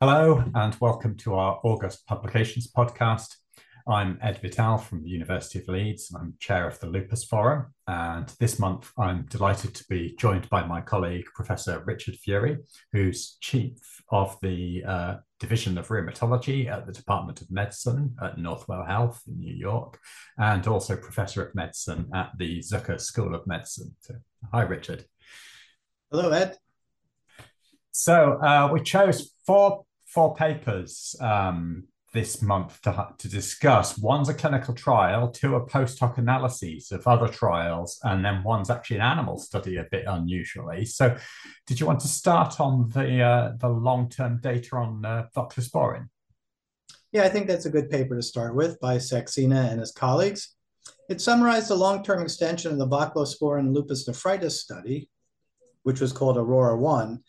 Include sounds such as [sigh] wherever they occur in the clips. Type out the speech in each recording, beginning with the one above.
Hello, and welcome to our August Publications podcast. I'm Ed Vital from the University of Leeds, and I'm chair of the Lupus Forum. And this month, I'm delighted to be joined by my colleague, Professor Richard Furie, who's chief of the uh, Division of Rheumatology at the Department of Medicine at Northwell Health in New York, and also Professor of Medicine at the Zucker School of Medicine. So, hi, Richard. Hello, Ed. So uh, we chose four four papers um, this month to, to discuss. One's a clinical trial, two are post hoc analyses of other trials, and then one's actually an animal study, a bit unusually. So, did you want to start on the uh, the long term data on uh? Yeah, I think that's a good paper to start with by Saxena and his colleagues. It summarized the long term extension of the voclosporin lupus nephritis study, which was called Aurora 1,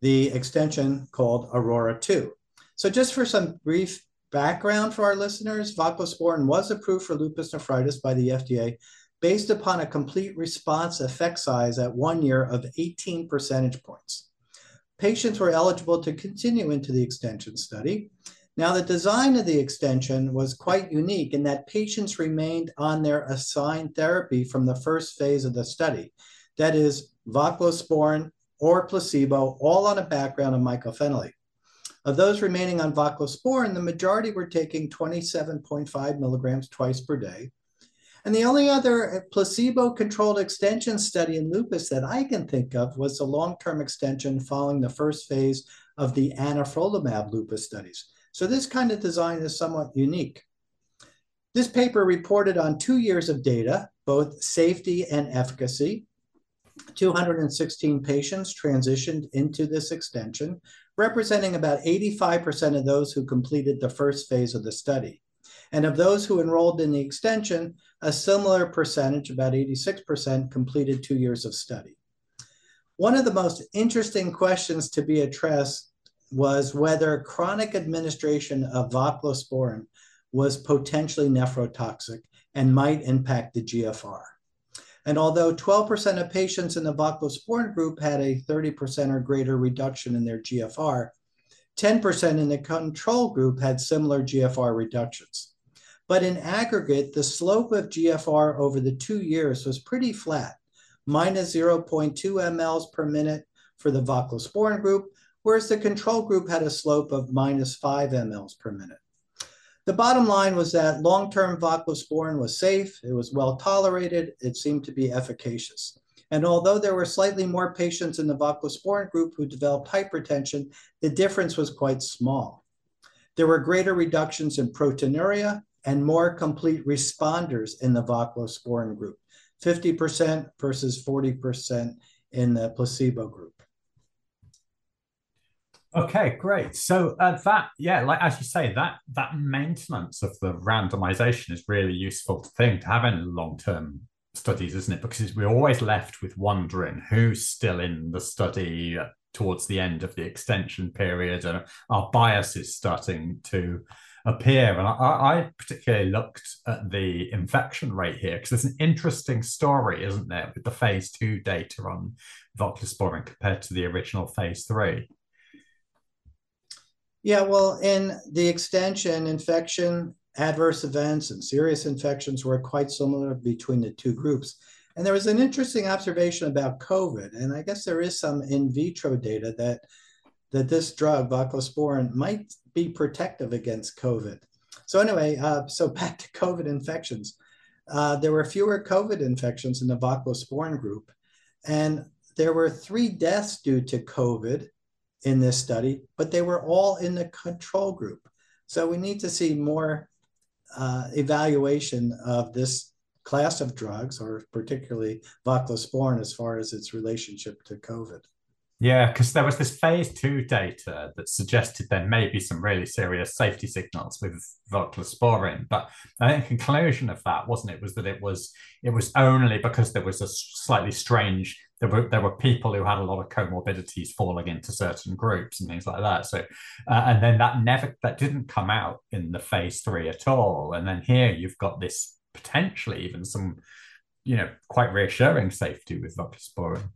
the extension called Aurora 2. So just for some brief background for our listeners, voclosporin was approved for lupus nephritis by the FDA based upon a complete response effect size at one year of 18 percentage points. Patients were eligible to continue into the extension study. Now, the design of the extension was quite unique in that patients remained on their assigned therapy from the first phase of the study. That is, voclosporin or placebo, all on a background of mycophenolate. Of those remaining on voclosporin, the majority were taking 27.5 milligrams twice per day. And the only other uh, placebo controlled extension study in lupus that I can think of was the long term extension following the first phase of the anifrolumab lupus studies. So this kind of design is somewhat unique. This paper reported on two years of data, both safety and efficacy, 216 patients transitioned into this extension, representing about 85% of those who completed the first phase of the study. And of those who enrolled in the extension, a similar percentage, about 86%, completed two years of study. One of the most interesting questions to be addressed was whether chronic administration of voclosporin was potentially nephrotoxic and might impact the GFR. And although 12% of patients in the voclosporin group had a 30% or greater reduction in their GFR, 10% in the control group had similar GFR reductions. But in aggregate, the slope of GFR over the two years was pretty flat, minus 0.2 mLs per minute for the voclosporin group, whereas the control group had a slope of minus 5 mLs per minute. The bottom line was that long-term voclosporin was safe, it was well tolerated, it seemed to be efficacious. And although there were slightly more patients in the voclosporin group who developed hypertension, the difference was quite small. There were greater reductions in proteinuria and more complete responders in the voclosporin group, 50% versus 40% in the placebo group. Okay, great. So uh, that, yeah, like as you say, that that maintenance of the randomization is really useful thing to have in long-term studies, isn't it? Because we're always left with wondering who's still in the study towards the end of the extension period, and our bias is starting to appear. And I, I particularly looked at the infection rate here because there's an interesting story, isn't there, with the phase two data on voclosporin compared to the original phase three. Yeah, well, in the extension, infection, adverse events, and serious infections were quite similar between the two groups. And there was an interesting observation about COVID, and I guess there is some in vitro data that that this drug, voclosporin, might be protective against COVID. So anyway, uh, so [laughs] back to COVID infections. Uh, there were fewer COVID infections in the voclosporin group, and there were three deaths due to COVID in this study, but they were all in the control group. So we need to see more uh, evaluation of this class of drugs, or particularly voclosporin, as far as its relationship to COVID. Yeah, because there was this phase two data that suggested there may be some really serious safety signals with voclosporin, but I think the conclusion of that wasn't it was that it was it was only because there was a slightly strange there were there were people who had a lot of comorbidities falling into certain groups and things like that. So, uh, and then that never that didn't come out in the phase three at all. And then here you've got this potentially even some, you know, quite reassuring safety with voclosporin.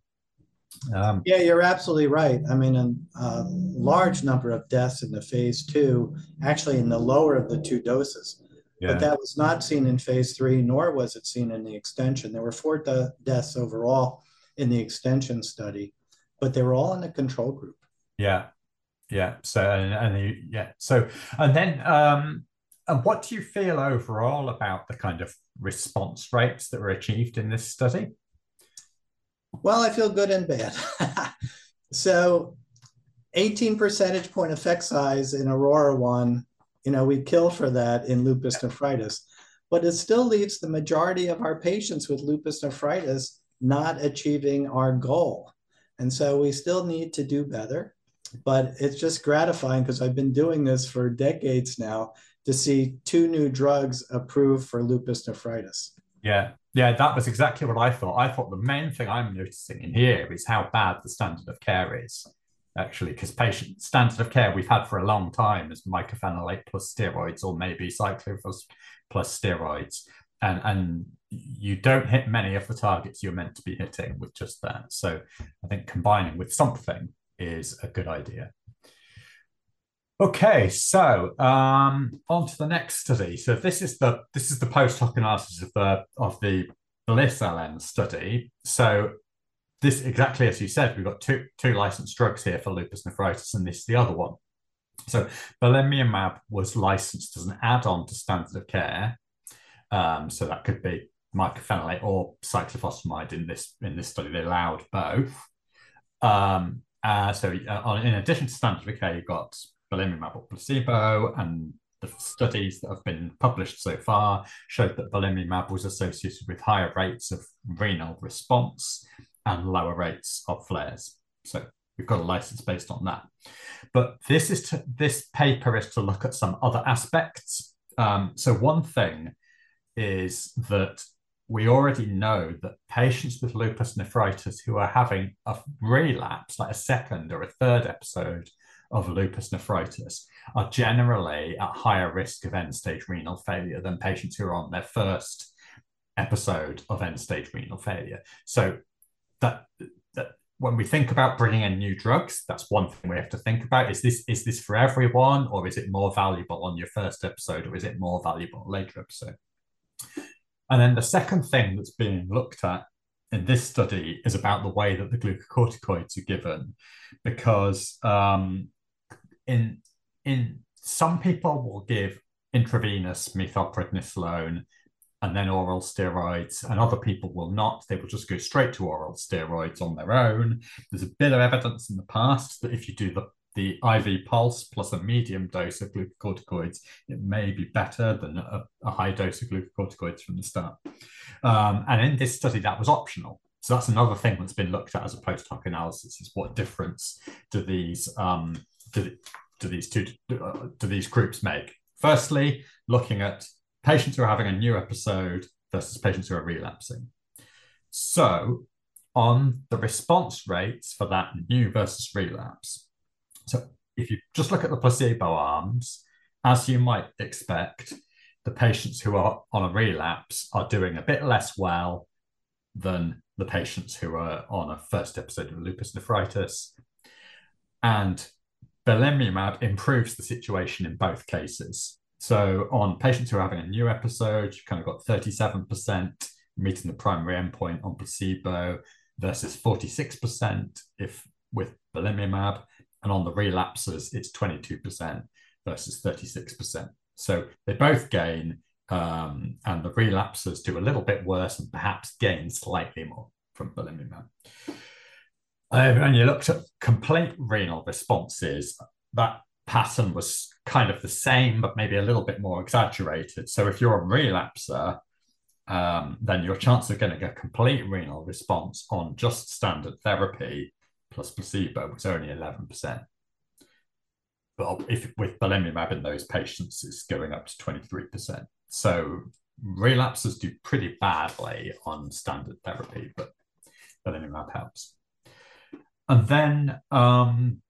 Um, yeah, you're absolutely right. I mean, a large number of deaths in the phase two, actually in the lower of the two doses. Yeah. But that was not seen in phase three, nor was it seen in the extension. There were four de- deaths overall in the extension study, but they were all in the control group. Yeah, yeah. So and, and yeah. So and then um, and what do you feel overall about the kind of response rates that were achieved in this study? Well, I feel good and bad. [laughs] so 18 percentage point effect size in Aurora 1, you know, we kill for that in lupus nephritis, but it still leaves the majority of our patients with lupus nephritis not achieving our goal. And so we still need to do better, but it's just gratifying because I've been doing this for decades now to see two new drugs approved for lupus nephritis. Yeah, yeah, that was exactly what I thought. I thought the main thing I'm noticing in here is how bad the standard of care is, actually, because patient standard of care we've had for a long time is mycophenolate plus steroids or maybe cyclophosphamide plus steroids. And, and you don't hit many of the targets you're meant to be hitting with just that. So I think combining with something is a good idea. Okay, so um, on to the next study. So this is the this is the post hoc analysis of the of the Bliss LN study. So this exactly as you said, we've got two two licensed drugs here for lupus nephritis, and this is the other one. So belimumab was licensed as an add-on to standard of care. Um, so that could be mycophenolate or cyclophosphamide in this in this study. They allowed both. Um, uh, so uh, in addition to standard of care, you've got belimumab or placebo, and the studies that have been published so far showed that belimumab was associated with higher rates of renal response and lower rates of flares. So we've got a license based on that. But this is to, this paper is to look at some other aspects. Um, so one thing is that we already know that patients with lupus nephritis who are having a relapse, like a second or a third episode of lupus nephritis are generally at higher risk of end stage renal failure than patients who are on their first episode of end stage renal failure. So that, that when we think about bringing in new drugs, that's one thing we have to think about. Is this is this for everyone, or is it more valuable on your first episode, or is it more valuable later episode? And then the second thing that's being looked at in this study is about the way that the glucocorticoids are given, because um, in in some people will give intravenous methylprednisolone and then oral steroids, and other people will not. They will just go straight to oral steroids on their own. There's a bit of evidence in the past that if you do the the IV pulse plus a medium dose of glucocorticoids, it may be better than a, a high dose of glucocorticoids from the start. Um, and in this study, that was optional. So that's another thing that's been looked at as a post hoc analysis: is what difference do these um, do, do these two do these groups make? Firstly, looking at patients who are having a new episode versus patients who are relapsing. So, on the response rates for that new versus relapse. So, if you just look at the placebo arms, as you might expect, the patients who are on a relapse are doing a bit less well than the patients who are on a first episode of lupus nephritis. And belimumab improves the situation in both cases. So on patients who are having a new episode, you've kind of got 37% meeting the primary endpoint on placebo versus 46% if with belimumab. And on the relapses, it's 22% versus 36%. So they both gain, um, and the relapses do a little bit worse and perhaps gain slightly more from belimumab. Um, and you looked at complete renal responses, that pattern was kind of the same, but maybe a little bit more exaggerated. So if you're a relapser, um, then your chance of getting a complete renal response on just standard therapy plus placebo was only 11%. But if with belimumab in those patients, it's going up to 23%. So relapses do pretty badly on standard therapy, but belimumab helps. And then um,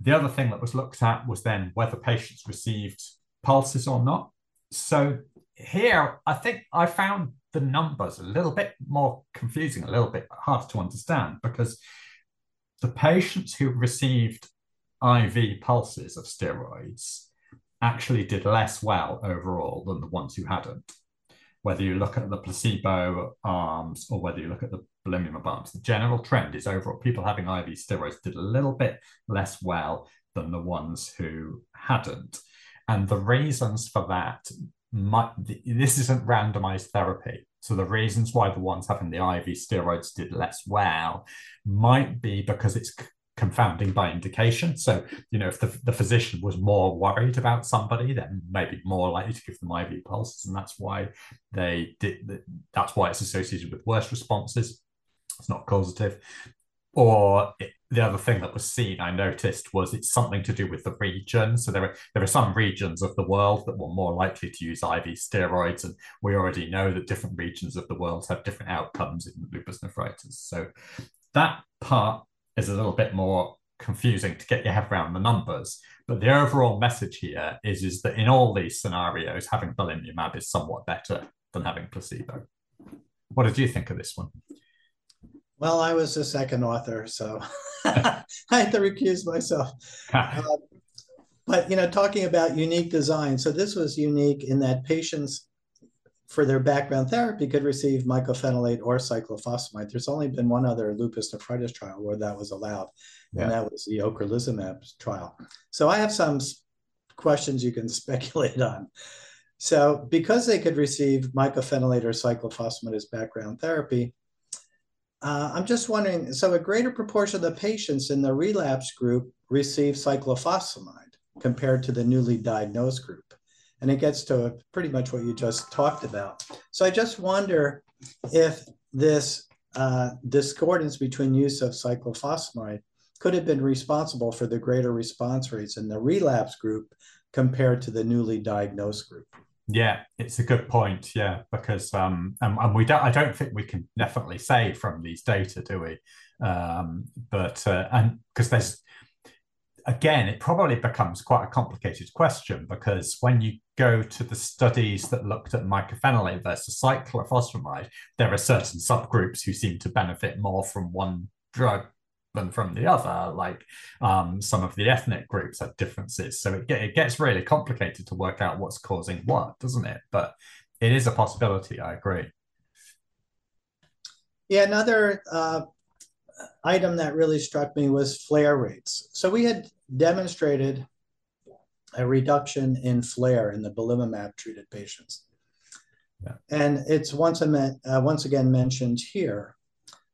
the other thing that was looked at was then whether patients received pulses or not. So here, I think I found the numbers a little bit more confusing, a little bit hard to understand because the patients who received IV pulses of steroids actually did less well overall than the ones who hadn't. Whether you look at the placebo arms or whether you look at the belimumab arms, the general trend is overall people having IV steroids did a little bit less well than the ones who hadn't. And the reasons for that might, this isn't randomized therapy. So the reasons why the ones having the IV steroids did less well might be because it's confounding by indication. So, you know, if the, the physician was more worried about somebody, then maybe more likely to give them IV pulses. And that's why they did, that's why it's associated with worse responses. It's not causative. Or the other thing that was seen, I noticed, was it's something to do with the region. So there are there are some regions of the world that were more likely to use IV steroids, and we already know that different regions of the world have different outcomes in lupus nephritis. So that part is a little bit more confusing to get your head around the numbers. But the overall message here is, is that in all these scenarios, having belimumab is somewhat better than having placebo. What did you think of this one? Well, I was the second author, so [laughs] I had to recuse myself. uh, [laughs] but you know, talking about unique design, so this was unique in that patients for their background therapy could receive mycophenolate or cyclophosphamide. There's only been one other lupus nephritis trial where that was allowed, yeah. and that was the ocrelizumab trial. So I have some questions you can [laughs] speculate on. So because they could receive mycophenolate or cyclophosphamide as background therapy, uh, I'm just wondering, so a greater proportion of the patients in the relapse group receive cyclophosphamide compared to the newly diagnosed group. And it gets to pretty much what you just talked about. So I just wonder if this uh, discordance between use of cyclophosphamide could have been responsible for the greater response rates in the relapse group compared to the newly diagnosed group. Yeah, it's a good point. Yeah, because um, and, and we don't. I don't think we can definitely say from these data, do we? Um, but uh, and because there's again, it probably becomes quite a complicated question because when you go to the studies that looked at mycophenolate versus cyclophosphamide, there are certain subgroups who seem to benefit more from one drug than from the other. Like um, some of the ethnic groups have differences. So it, it gets really complicated to work out what's causing what, doesn't it? But it is a possibility. I agree. Yeah, another uh, item that really struck me was flare rates. So we had demonstrated a reduction in flare in the belimumab treated patients. Yeah. And it's once, uh, once again mentioned here.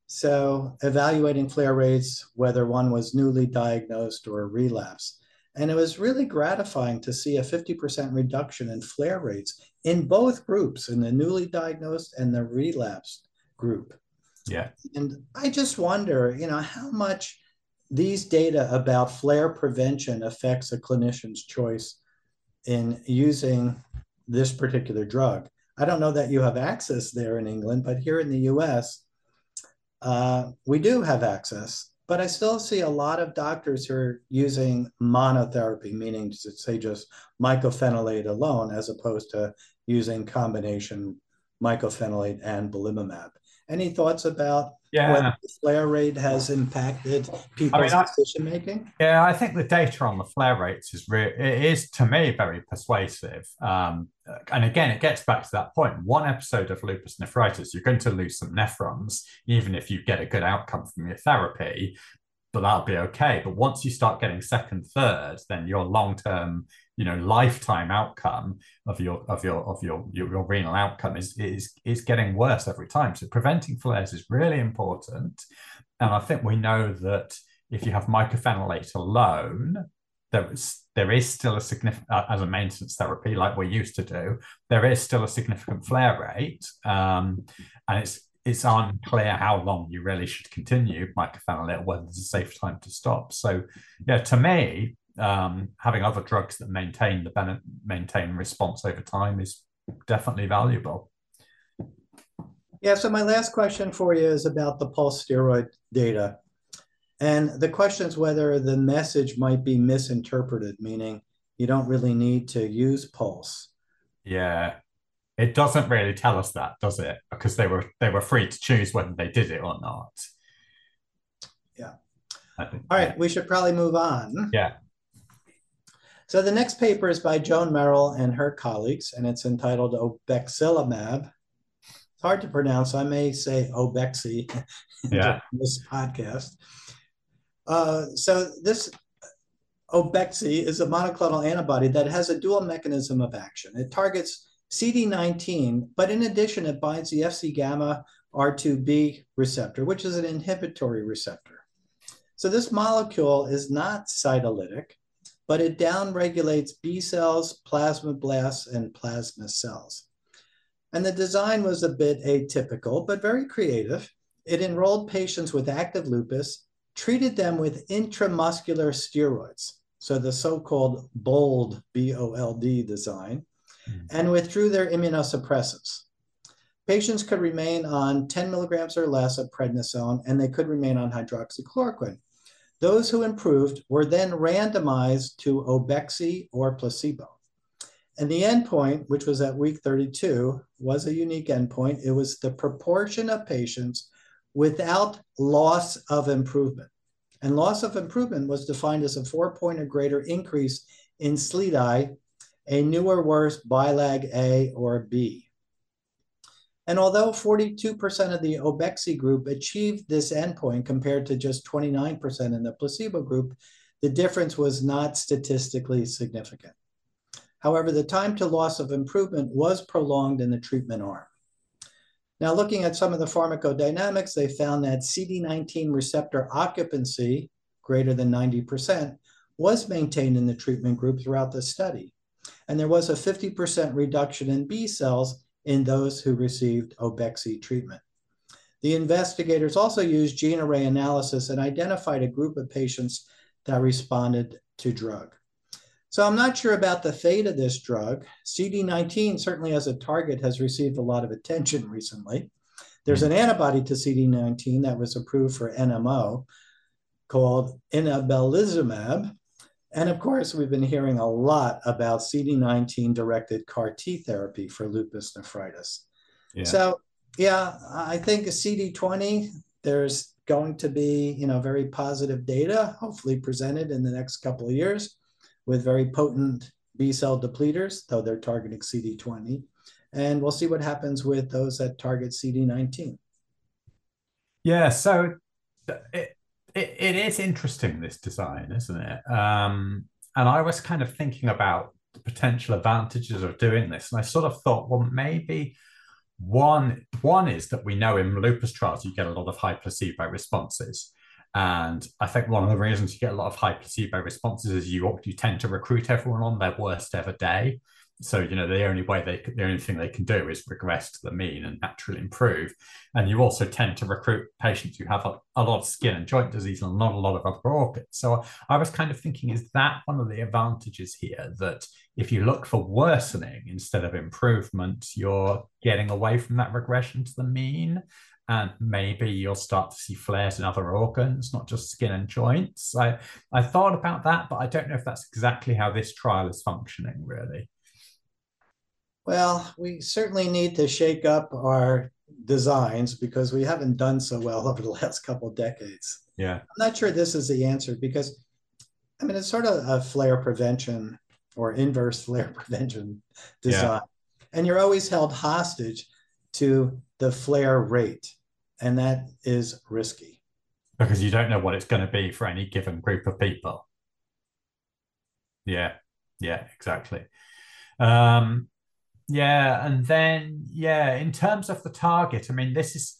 So evaluating flare rates, whether one was newly diagnosed or a relapse. And it was really gratifying to see a 50% reduction in flare rates in both groups, in the newly diagnosed and the relapsed group. Yeah. And I just wonder, you know, how much these data about flare prevention affects a clinician's choice in using this particular drug. I don't know that you have access there in England, but here in the US, uh, we do have access. But I still see a lot of doctors who are using monotherapy, meaning to say just mycophenolate alone, as opposed to using combination mycophenolate and belimumab. Any thoughts about yeah. whether the flare rate has impacted people's I mean, decision making? Yeah, I think the data on the flare rates is re- it is to me very persuasive. Um, and again, it gets back to that point. One episode of lupus nephritis, you're going to lose some nephrons, even if you get a good outcome from your therapy but that'll be okay. But once you start getting second, third, then your long term, you know, lifetime outcome of your of your of your your, your renal outcome is is is getting worse every time. So preventing flares is really important, and I think we know that if you have mycophenolate alone, there is there is still a significant uh, as a maintenance therapy like we used to do. There is still a significant flare rate, um, and it's it's unclear how long you really should continue mycophenolate, whether there's a safe time to stop. So, yeah, to me, um, having other drugs that maintain the ben- maintain response over time is definitely valuable. Yeah. So my last question for you is about the pulse steroid data, and the question is whether the message might be misinterpreted, meaning you don't really need to use pulse. Yeah, it doesn't really tell us that, does it? Because they were they were free to choose whether they did it or not. Yeah. All right, we should probably move on. Yeah. So the next paper is by Joan Merrill and her colleagues, and it's entitled Obexelimab. It's hard to pronounce. I may say Obexi yeah. in [laughs] this podcast. Uh, so this Obexi is a monoclonal antibody that has a dual mechanism of action. It targets CD19, but in addition, it binds the Fc gamma R2b receptor, which is an inhibitory receptor. So this molecule is not cytolytic, but it downregulates B cells, plasmablasts, and plasma cells. And the design was a bit atypical, but very creative. It enrolled patients with active lupus, treated them with intramuscular steroids, so the so-called BOLD, B-O-L-D design, mm. and withdrew their immunosuppressants. Patients could remain on 10 milligrams or less of prednisone, and they could remain on hydroxychloroquine. Those who improved were then randomized to Obexi or placebo. And the endpoint, which was at week 32, was a unique endpoint. It was the proportion of patients without loss of improvement. And loss of improvement was defined as a four point or greater increase in SLEDAI, a new or worse BILAG A or B. And although 42% of the Obexi group achieved this endpoint compared to just 29% in the placebo group, the difference was not statistically significant. However, the time to loss of improvement was prolonged in the treatment arm. Now, looking at some of the pharmacodynamics, they found that CD19 receptor occupancy, greater than 90%, was maintained in the treatment group throughout the study. And there was a 50% reduction in B cells in those who received Obexi treatment. The investigators also used gene array analysis and identified a group of patients that responded to drug. So I'm not sure about the fate of this drug. CD19 certainly as a target has received a lot of attention recently. There's an antibody to CD19 that was approved for NMO called inebilizumab, and of course, we've been hearing a lot about CD19 directed CAR T therapy for lupus nephritis. Yeah. So, yeah, I think a CD20, there's going to be, you know, very positive data, hopefully presented in the next couple of years with very potent B cell depleters, though they're targeting CD20. And we'll see what happens with those that target CD19. Yeah, so it, it, it is interesting this design, isn't it? Um, and I was kind of thinking about the potential advantages of doing this, and I sort of thought, well, maybe one one is that we know in lupus trials you get a lot of high placebo responses. And I think one of the reasons you get a lot of high placebo responses is you you tend to recruit everyone on their worst ever day. So you know the only way they the only thing they can do is regress to the mean and naturally improve. And you also tend to recruit patients who have a, a lot of skin and joint disease and not a lot of other organs. So I was kind of thinking, is that one of the advantages here that if you look for worsening instead of improvement, you're getting away from that regression to the mean? and maybe you'll start to see flares in other organs, not just skin and joints. I, I thought about that, but I don't know if that's exactly how this trial is functioning, really. Well, we certainly need to shake up our designs because we haven't done so well [laughs] over the last couple of decades. Yeah. I'm not sure this is the answer because, I mean, it's sort of a flare prevention or inverse [laughs] flare prevention design. Yeah. And you're always held hostage to the flare rate, and that is risky. Because you don't know what it's going to be for any given group of people. Yeah, yeah, exactly. Um, yeah, and then yeah, in terms of the target, I mean, this is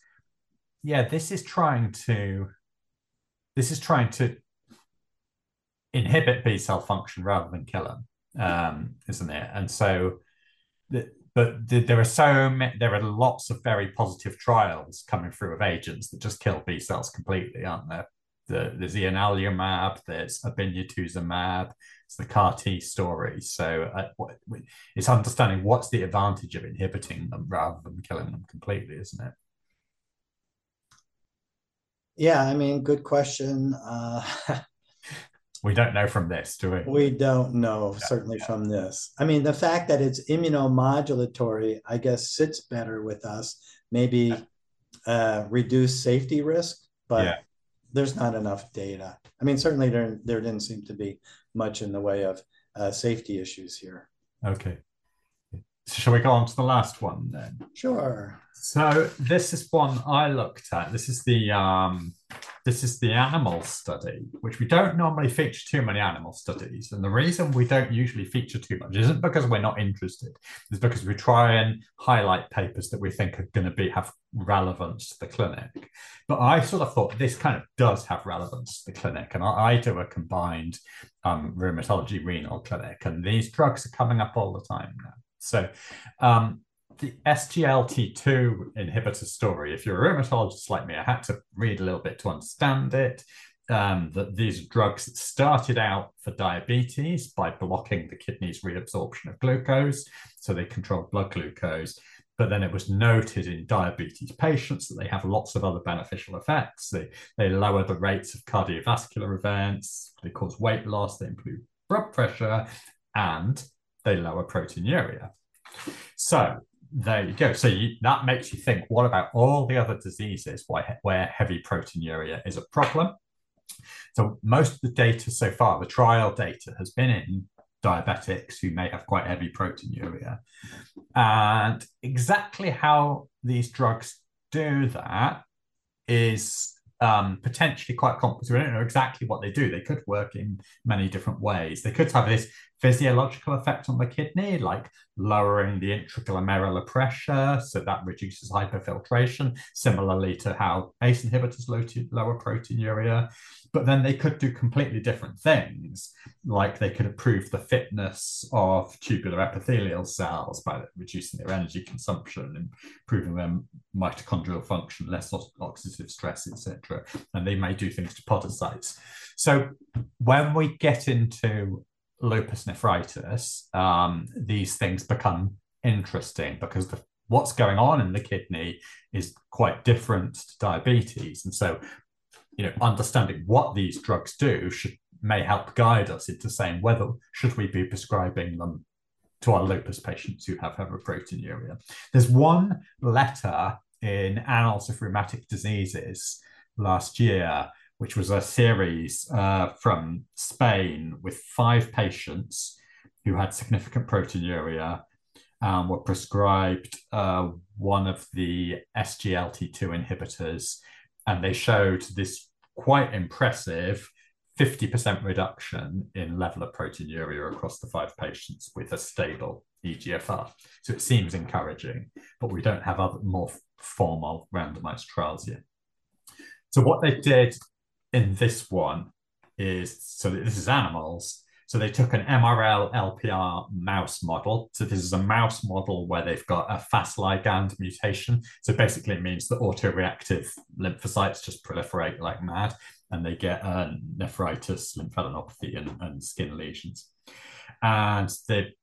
yeah, this is trying to this is trying to inhibit B cell function rather than kill them, um, isn't it? And so, the, but the, there are so many, there are lots of very positive trials coming through of agents that just kill B cells completely, aren't there? The, there's the ianalumab, there's obinutuzumab, it's the CAR T story. So uh, it's understanding what's the advantage of inhibiting them rather than killing them completely, isn't it? Yeah, I mean, good question. Uh, [laughs] we don't know from this, do we? We don't know, yeah, certainly yeah. from this. I mean, the fact that it's immunomodulatory, I guess, sits better with us, maybe yeah. uh, reduce safety risk, but there's not enough data. I mean, certainly there there didn't seem to be much in the way of uh, safety issues here. Okay. So shall we go on to the last one then? Sure. So this is one I looked at. This is the um, this is the animal study, which we don't normally feature too many animal studies. And the reason we don't usually feature too much isn't because we're not interested. It's because we try and highlight papers that we think are going to be have relevance to the clinic. But I sort of thought this kind of does have relevance to the clinic. And I, I do a combined um, rheumatology renal clinic, and these drugs are coming up all the time now. So um, the SGLT2 inhibitor story, if you're a rheumatologist like me, I had to read a little bit to understand it. Um, that these drugs started out for diabetes by blocking the kidney's reabsorption of glucose, so they control blood glucose. But then it was noted in diabetes patients that they have lots of other beneficial effects. They, they lower the rates of cardiovascular events, they cause weight loss, they improve blood pressure, and they lower proteinuria. So there you go. So you, that makes you think, what about all the other diseases why, where heavy proteinuria is a problem? So most of the data so far, the trial data has been in diabetics who may have quite heavy proteinuria. And exactly how these drugs do that is um, potentially quite complex. We don't know exactly what they do. They could work in many different ways. They could have this physiological effect on the kidney, like lowering the intraglomerular pressure, so that reduces hyperfiltration, similarly to how ACE inhibitors lower proteinuria. But then they could do completely different things, like they could improve the fitness of tubular epithelial cells by reducing their energy consumption, improving their mitochondrial function, less oxidative stress, etc. And they may do things to podocytes. So when we get into lupus nephritis, um, these things become interesting because the, what's going on in the kidney is quite different to diabetes. And so, you know, understanding what these drugs do should may help guide us into saying whether should we be prescribing them to our lupus patients who have hyperproteinuria. There's one letter in Annals of Rheumatic Diseases last year which was a series uh, from Spain with five patients who had significant proteinuria and were prescribed uh, one of the SGLT2 inhibitors. And they showed this quite impressive 50% reduction in level of proteinuria across the five patients with a stable EGFR. So it seems encouraging, but we don't have other more formal randomized trials yet. So what they did in this one is so this is animals. So they took an MRL LPR mouse model. So this is a mouse model where they've got a Fas ligand mutation. So basically it means that autoreactive lymphocytes just proliferate like mad and they get uh, nephritis, lymphadenopathy, and, and skin lesions. And they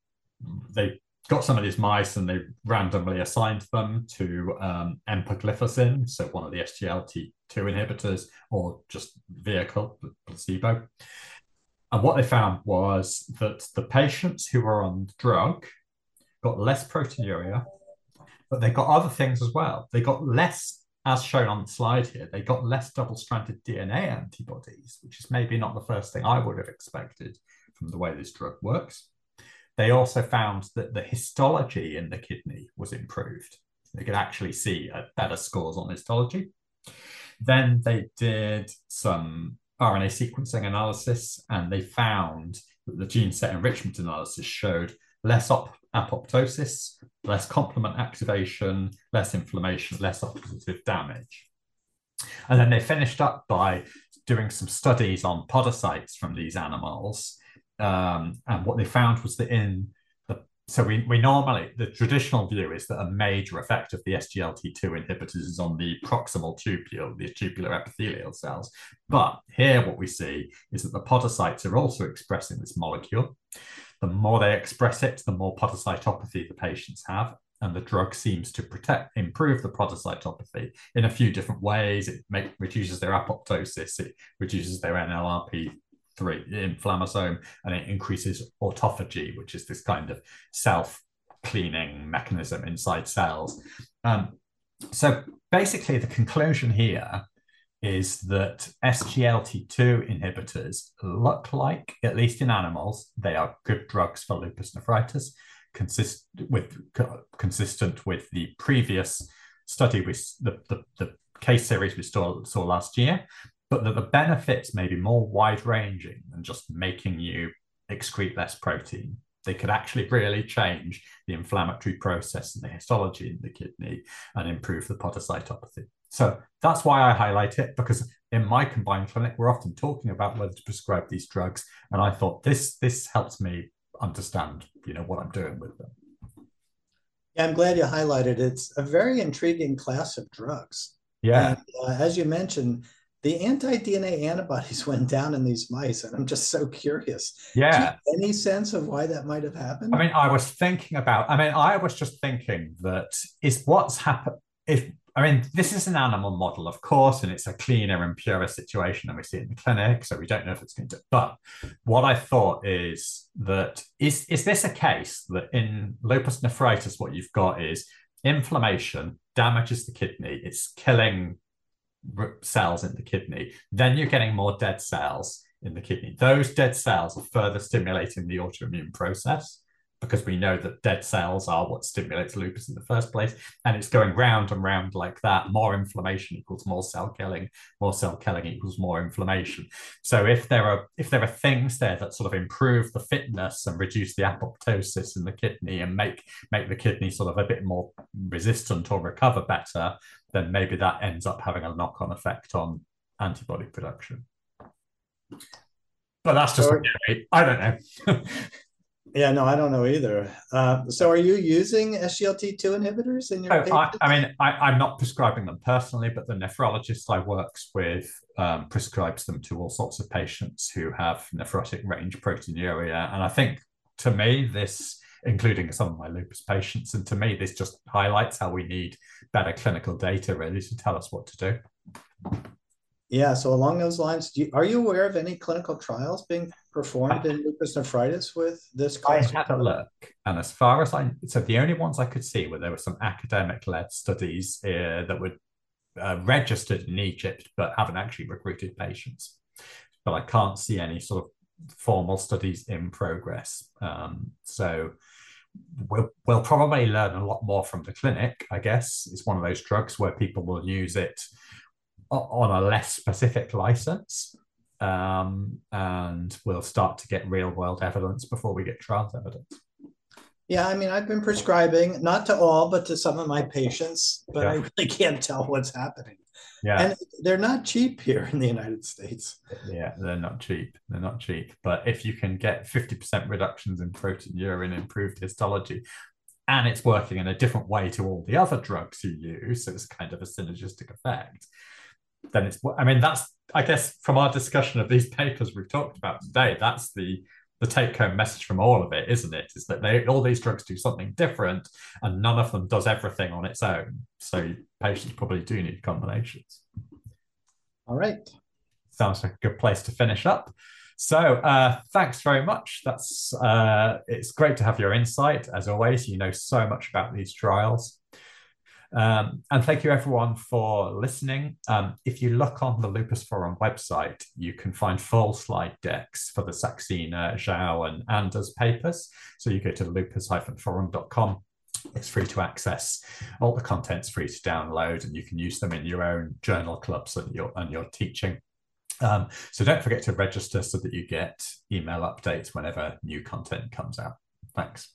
they got some of these mice and they randomly assigned them to um, so one of the SGLT2 inhibitors, or just vehicle placebo. And what they found was that the patients who were on the drug got less proteinuria, but they got other things as well. They got less, as shown on the slide here, they got less double stranded DNA antibodies, which is maybe not the first thing I would have expected from the way this drug works. They also found that the histology in the kidney was improved. They could actually see uh, better scores on histology. Then they did some RNA sequencing analysis and they found that the gene set enrichment analysis showed less op- apoptosis, less complement activation, less inflammation, less oxidative damage. And then they finished up by doing some studies on podocytes from these animals um, and what they found was that in the so we, we normally the traditional view is that a major effect of the SGLT2 inhibitors is on the proximal tubule, the tubular epithelial cells. But here what we see is that the podocytes are also expressing this molecule. The more they express it, the more podocytopathy the patients have and the drug seems to protect improve the podocytopathy in a few different ways it make, reduces their apoptosis it reduces their nlrp three inflammasome, and it increases autophagy, which is this kind of self cleaning mechanism inside cells. Um, so basically, the conclusion here is that SGLT2 inhibitors look like, at least in animals, they are good drugs for lupus nephritis, consist with consistent with the previous study with the, the, the case series we saw, saw last year, but that the benefits may be more wide ranging than just making you excrete less protein. They could actually really change the inflammatory process and the histology in the kidney and improve the podocytopathy. So that's why I highlight it because in my combined clinic, we're often talking about whether to prescribe these drugs. And I thought this this helps me understand, you know, what I'm doing with them. Yeah, I'm glad you highlighted it. It's a very intriguing class of drugs. Yeah. And, uh, as you mentioned, the anti-DNA antibodies [laughs] went down in these mice, and I'm just so curious. Yeah. any sense of why that might have happened? I mean, I was thinking about. I mean, I was just thinking that is what's happened. If I mean, this is an animal model, of course, and it's a cleaner and purer situation than we see in the clinic, so we don't know if it's going to. But what I thought is that is is this a case that in lupus nephritis, what you've got is inflammation damages the kidney, it's killing cells in the kidney. Then you're getting more dead cells in the kidney. Those dead cells are further stimulating the autoimmune process because we know that dead cells are what stimulates lupus in the first place. And it's going round and round like that. More inflammation equals more cell killing, more cell killing equals more inflammation. So if there are if there are things there that sort of improve the fitness and reduce the apoptosis in the kidney and make make the kidney sort of a bit more resistant or recover better, then maybe that ends up having a knock-on effect on antibody production. But that's just, I don't know. [laughs] Yeah, no, I don't know either. Uh, so, are you using SGLT2 inhibitors in your? Oh, I, I, mean, I, am not prescribing them personally, but the nephrologist I works with um, prescribes them to all sorts of patients who have nephrotic range proteinuria, and I think to me this, including some of my lupus patients, and to me this just highlights how we need better clinical data really to tell us what to do. Yeah. So along those lines, you, are you aware of any clinical trials being performed in lupus nephritis with this? I had a look, and as far as I so the only ones I could see were there were some academic-led studies uh, that were uh, registered in Egypt but haven't actually recruited patients. But I can't see any sort of formal studies in progress. Um, so we'll, we'll probably learn a lot more from the clinic. I guess it's one of those drugs where people will use it on a less specific license. Um, and we'll start to get real world evidence before we get trials evidence. Yeah, I mean, I've been prescribing not to all, but to some of my patients, but yeah. I really can't tell what's happening. Yeah. And they're not cheap here in the United States. Yeah, they're not cheap. They're not cheap. But if you can get 50% reductions in proteinuria and improved histology, and it's working in a different way to all the other drugs you use, so it's kind of a synergistic effect, then it's i mean that's i guess from our discussion of these [laughs] papers we've talked about today that's the the take home message from all of it isn't it? Is that they all these drugs do something different and none of them does everything on its own. So patients probably do need combinations. All right. Sounds like a good place to finish up. So uh, thanks very much. That's uh, it's great to have your insight. As always you know so much about these trials um, and thank you everyone for listening. Um, if you look on the Lupus Forum website, you can find full slide decks for the Saxena, Zhao, and Anders papers. So you go to lupus-forum.com. It's free to access. All the content's free to download, and you can use them in your own journal clubs and your and your teaching. Um, so don't forget to register so that you get email updates whenever new content comes out. Thanks.